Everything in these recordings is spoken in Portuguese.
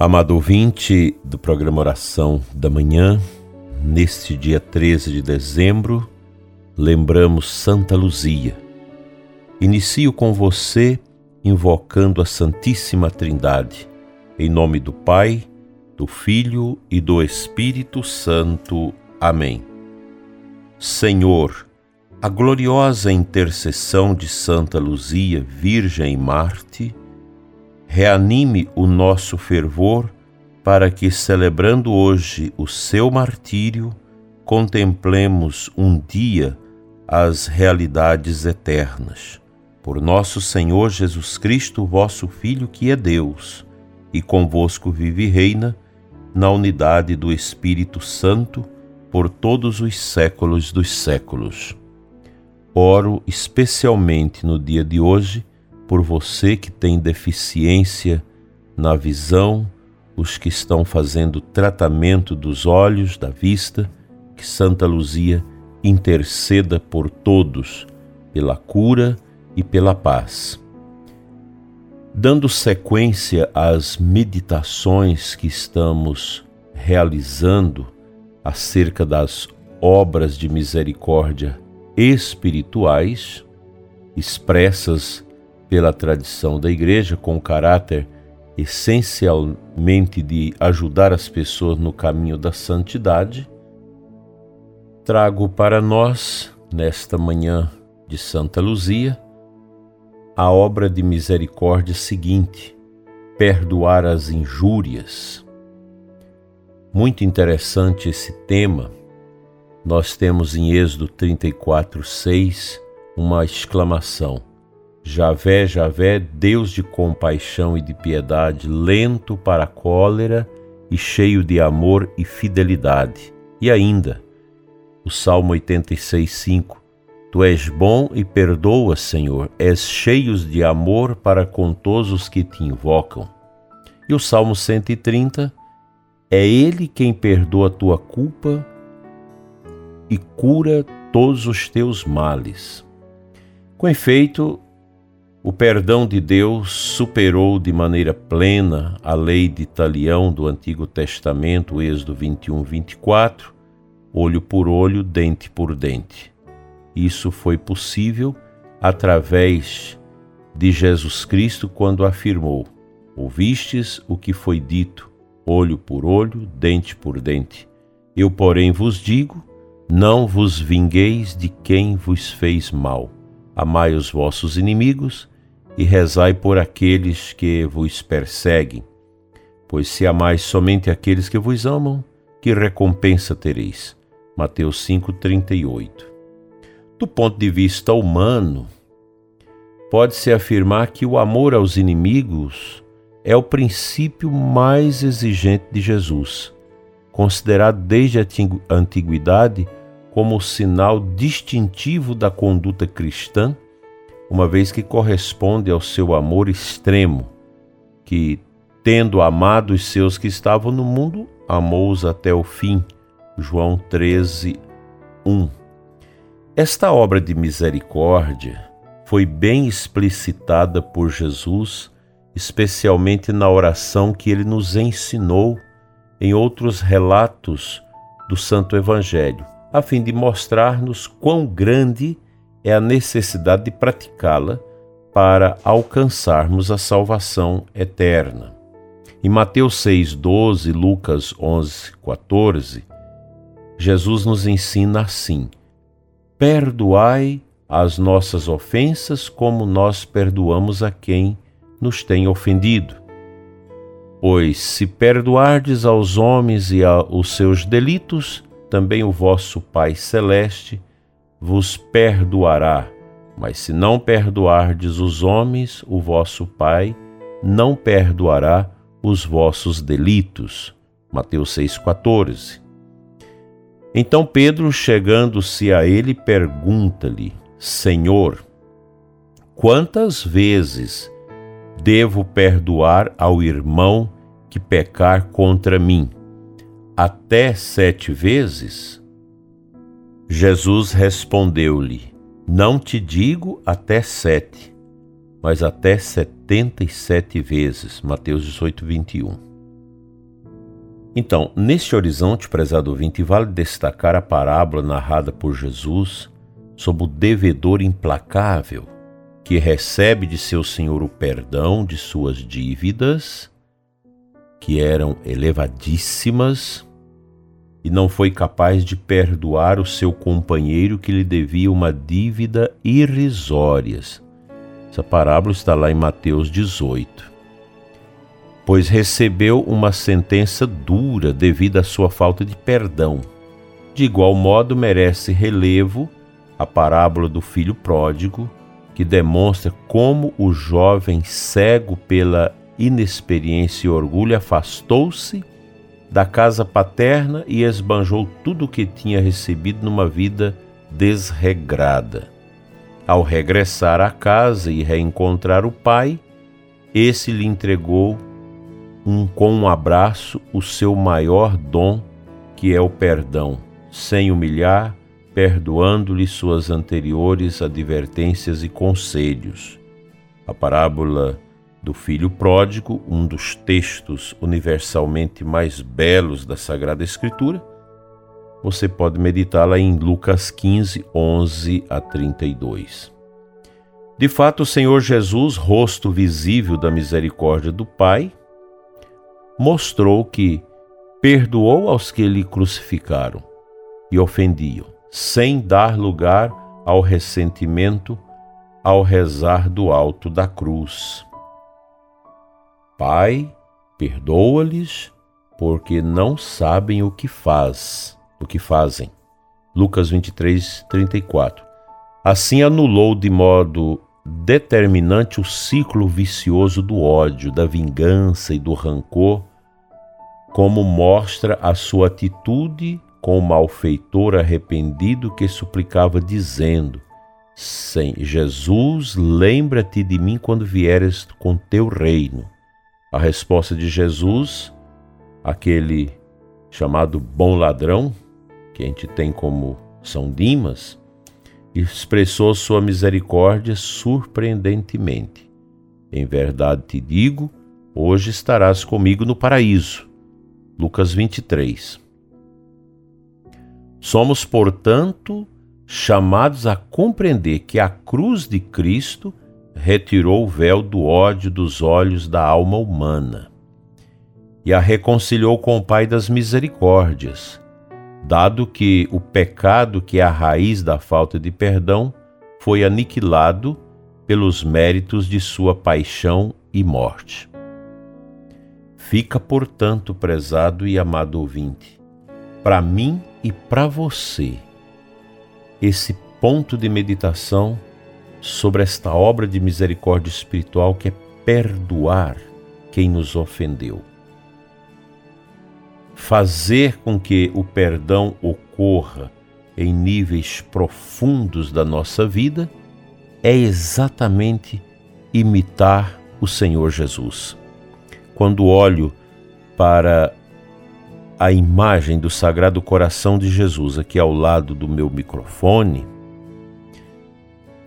Amado ouvinte do programa Oração da Manhã, neste dia 13 de dezembro, lembramos Santa Luzia. Inicio com você invocando a Santíssima Trindade, em nome do Pai, do Filho e do Espírito Santo. Amém. Senhor, a gloriosa intercessão de Santa Luzia, Virgem Marte, reanime o nosso fervor para que, celebrando hoje o seu martírio, contemplemos um dia as realidades eternas. Por nosso Senhor Jesus Cristo, vosso Filho, que é Deus, e convosco vive e reina, na unidade do Espírito Santo, por todos os séculos dos séculos. Oro especialmente no dia de hoje por você que tem deficiência na visão, os que estão fazendo tratamento dos olhos, da vista, que Santa Luzia interceda por todos, pela cura e pela paz. Dando sequência às meditações que estamos realizando acerca das obras de misericórdia espirituais expressas pela tradição da Igreja, com caráter essencialmente de ajudar as pessoas no caminho da santidade, trago para nós, nesta manhã de Santa Luzia, a obra de misericórdia seguinte: perdoar as injúrias. Muito interessante esse tema. Nós temos em Êxodo 34, 6 uma exclamação: Javé, Javé, Deus de compaixão e de piedade, lento para a cólera e cheio de amor e fidelidade. E ainda, o Salmo 86, 5. Tu és bom e perdoa, Senhor, és cheios de amor para com todos os que te invocam. E o Salmo 130, é Ele quem perdoa a tua culpa e cura todos os teus males. Com efeito, o perdão de Deus superou de maneira plena a lei de Talião do Antigo Testamento, Êxodo 21, 24, olho por olho, dente por dente. Isso foi possível através de Jesus Cristo quando afirmou: Ouvistes o que foi dito, olho por olho, dente por dente. Eu, porém, vos digo: não vos vingueis de quem vos fez mal. Amai os vossos inimigos e rezai por aqueles que vos perseguem. Pois se amais somente aqueles que vos amam, que recompensa tereis? Mateus 5:38. Do ponto de vista humano, pode-se afirmar que o amor aos inimigos é o princípio mais exigente de Jesus, considerado desde a antiguidade como o sinal distintivo da conduta cristã uma vez que corresponde ao seu amor extremo, que, tendo amado os seus que estavam no mundo, amou-os até o fim. João 13, 1. Esta obra de misericórdia foi bem explicitada por Jesus, especialmente na oração que ele nos ensinou em outros relatos do Santo Evangelho, a fim de mostrar-nos quão grande é a necessidade de praticá-la para alcançarmos a salvação eterna. Em Mateus 6, 12, Lucas 11, 14, Jesus nos ensina assim: Perdoai as nossas ofensas como nós perdoamos a quem nos tem ofendido. Pois se perdoardes aos homens e aos seus delitos, também o vosso Pai Celeste vos perdoará. Mas se não perdoardes os homens, o vosso Pai não perdoará os vossos delitos. Mateus 6,14. Então Pedro, chegando-se a ele, pergunta-lhe: Senhor, quantas vezes devo perdoar ao irmão que pecar contra mim? Até sete vezes? Jesus respondeu-lhe: Não te digo até sete, mas até setenta e sete vezes. Mateus 18, 21. Então, neste horizonte, prezado ouvinte, vale destacar a parábola narrada por Jesus sobre o devedor implacável que recebe de seu senhor o perdão de suas dívidas, que eram elevadíssimas, e não foi capaz de perdoar o seu companheiro que lhe devia uma dívida irrisória. Essa parábola está lá em Mateus 18. Pois recebeu uma sentença dura devido à sua falta de perdão. De igual modo, merece relevo a parábola do filho pródigo, que demonstra como o jovem cego pela inexperiência e orgulho afastou-se da casa paterna e esbanjou tudo o que tinha recebido numa vida desregrada. Ao regressar à casa e reencontrar o pai, esse lhe entregou um, com um abraço o seu maior dom, que é o perdão, sem humilhar, perdoando-lhe suas anteriores advertências e conselhos. A parábola do filho pródigo, um dos textos universalmente mais belos da Sagrada Escritura, você pode meditá-la em Lucas 15, 11 a 32. De fato, o Senhor Jesus, rosto visível da misericórdia do Pai, mostrou que perdoou aos que lhe crucificaram e ofendiam, sem dar lugar ao ressentimento ao rezar do alto da cruz. Pai, perdoa-lhes, porque não sabem o que faz, o que fazem. Lucas 23, 34. Assim anulou de modo determinante o ciclo vicioso do ódio, da vingança e do rancor, como mostra a sua atitude com o malfeitor arrependido que suplicava, dizendo: Sem Jesus, lembra-te de mim quando vieres com teu reino. A resposta de Jesus, aquele chamado bom ladrão, que a gente tem como São Dimas, expressou sua misericórdia surpreendentemente. Em verdade te digo, hoje estarás comigo no paraíso. Lucas 23. Somos, portanto, chamados a compreender que a cruz de Cristo retirou o véu do ódio dos olhos da alma humana e a reconciliou com o Pai das misericórdias, dado que o pecado, que é a raiz da falta de perdão, foi aniquilado pelos méritos de sua paixão e morte. Fica, portanto, prezado e amado ouvinte, para mim e para você, esse ponto de meditação sobre esta obra de misericórdia espiritual que é perdoar quem nos ofendeu. Fazer com que o perdão ocorra em níveis profundos da nossa vida é exatamente imitar o Senhor Jesus. Quando olho para a imagem do Sagrado Coração de Jesus aqui ao lado do meu microfone,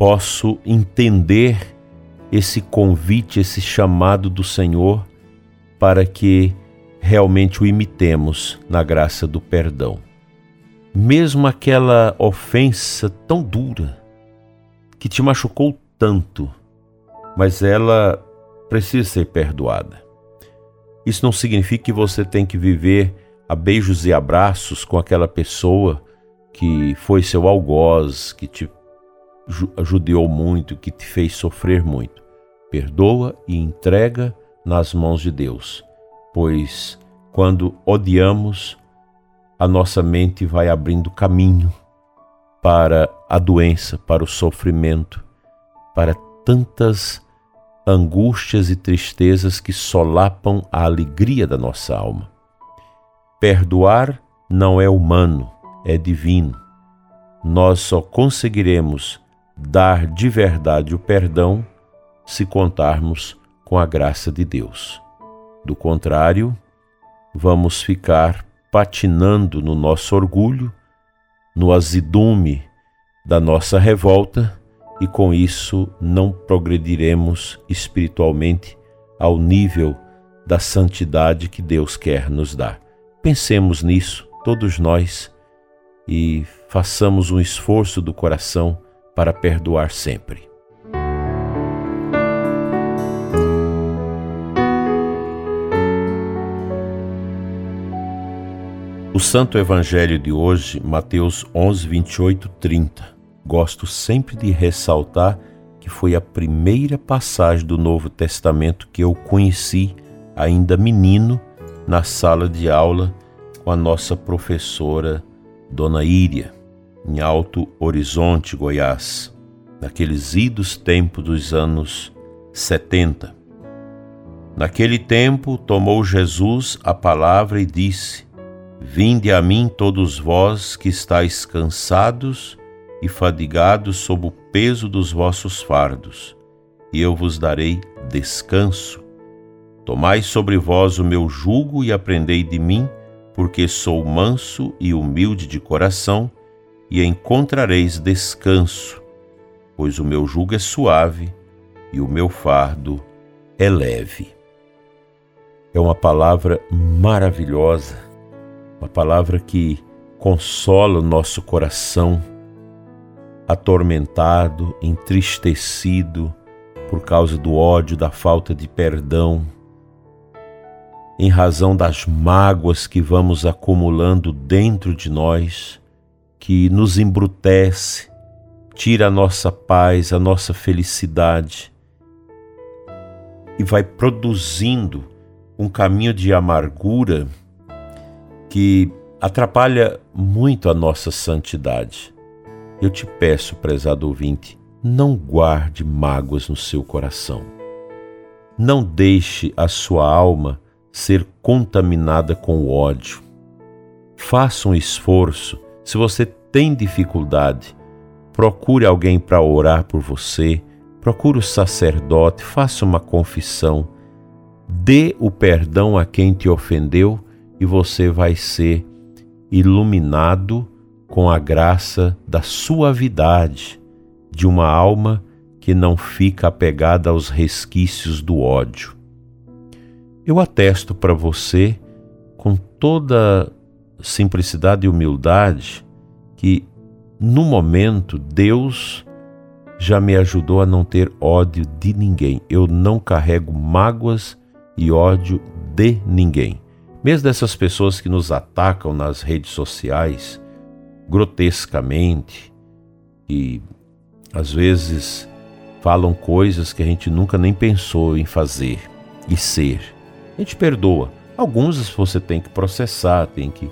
posso entender esse convite, esse chamado do Senhor para que realmente o imitemos na graça do perdão. Mesmo aquela ofensa tão dura, que te machucou tanto, mas ela precisa ser perdoada. Isso não significa que você tem que viver a beijos e abraços com aquela pessoa que foi seu algoz, que te judiou muito, que te fez sofrer muito. Perdoa e entrega nas mãos de Deus, pois quando odiamos, a nossa mente vai abrindo caminho para a doença, para o sofrimento, para tantas angústias e tristezas que solapam a alegria da nossa alma. Perdoar não é humano, é divino. Nós só conseguiremos dar de verdade o perdão se contarmos com a graça de Deus. Do contrário, vamos ficar patinando no nosso orgulho, no azidume da nossa revolta e com isso não progrediremos espiritualmente ao nível da santidade que Deus quer nos dar. Pensemos nisso, todos nós, e façamos um esforço do coração para perdoar sempre. O Santo Evangelho de hoje, Mateus 11, 28, 30. Gosto sempre de ressaltar que foi a primeira passagem do Novo Testamento que eu conheci, ainda menino, na sala de aula com a nossa professora Dona Íria, em Alto Horizonte, Goiás, naqueles idos tempos dos anos 70. Naquele tempo tomou Jesus a palavra e disse: Vinde a mim todos vós que estáis cansados e fadigados sob o peso dos vossos fardos, e eu vos darei descanso. Tomai sobre vós o meu jugo e aprendei de mim, porque sou manso e humilde de coração, e encontrareis descanso, pois o meu jugo é suave e o meu fardo é leve. É uma palavra maravilhosa, uma palavra que consola o nosso coração atormentado, entristecido por causa do ódio, da falta de perdão, em razão das mágoas que vamos acumulando dentro de nós, que nos embrutece, tira a nossa paz, a nossa felicidade e vai produzindo um caminho de amargura que atrapalha muito a nossa santidade. Eu te peço, prezado ouvinte, não guarde mágoas no seu coração. Não deixe a sua alma ser contaminada com o ódio. Faça um esforço. Se você tem dificuldade, procure alguém para orar por você, procure o sacerdote, faça uma confissão, dê o perdão a quem te ofendeu e você vai ser iluminado com a graça da suavidade de uma alma que não fica apegada aos resquícios do ódio. Eu atesto para você, com toda simplicidade e humildade, que no momento Deus já me ajudou a não ter ódio de ninguém. Eu não carrego mágoas e ódio de ninguém. Mesmo dessas pessoas que nos atacam nas redes sociais, grotescamente e às vezes falam coisas que a gente nunca nem pensou em fazer e ser. A gente perdoa. Alguns você tem que processar, tem que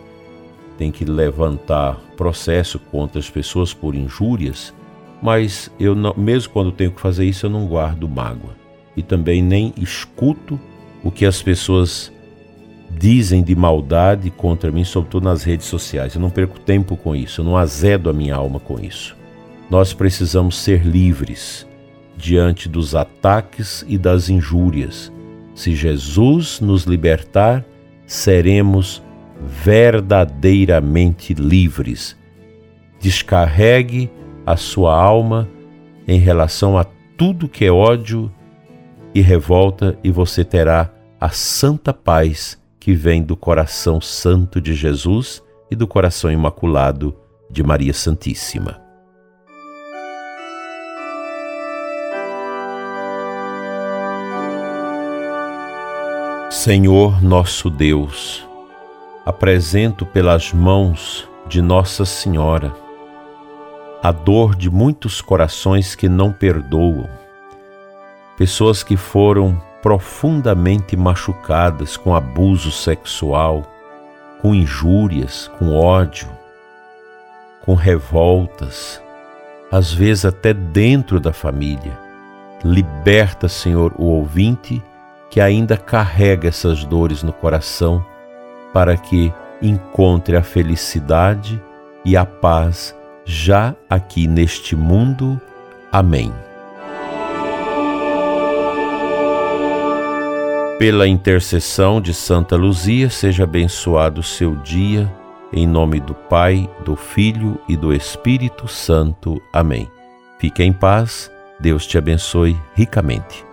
tem que levantar processo contra as pessoas por injúrias, mas eu não, mesmo quando tenho que fazer isso, eu não guardo mágoa e também nem escuto o que as pessoas dizem de maldade contra mim, sobretudo nas redes sociais. Eu não perco tempo com isso, eu não azedo a minha alma com isso. Nós precisamos ser livres diante dos ataques e das injúrias. Se Jesus nos libertar, seremos verdadeiramente livres. Descarregue a sua alma em relação a tudo que é ódio e revolta, e você terá a santa paz que vem do coração santo de Jesus e do coração imaculado de Maria Santíssima. Senhor nosso Deus, apresento pelas mãos de Nossa Senhora a dor de muitos corações que não perdoam, pessoas que foram profundamente machucadas com abuso sexual, com injúrias, com ódio, com revoltas, às vezes até dentro da família. Liberta, Senhor, o ouvinte que ainda carrega essas dores no coração, para que encontre a felicidade e a paz já aqui neste mundo. Amém. Pela intercessão de Santa Luzia, seja abençoado o seu dia, em nome do Pai, do Filho e do Espírito Santo. Amém. Fique em paz, Deus te abençoe ricamente.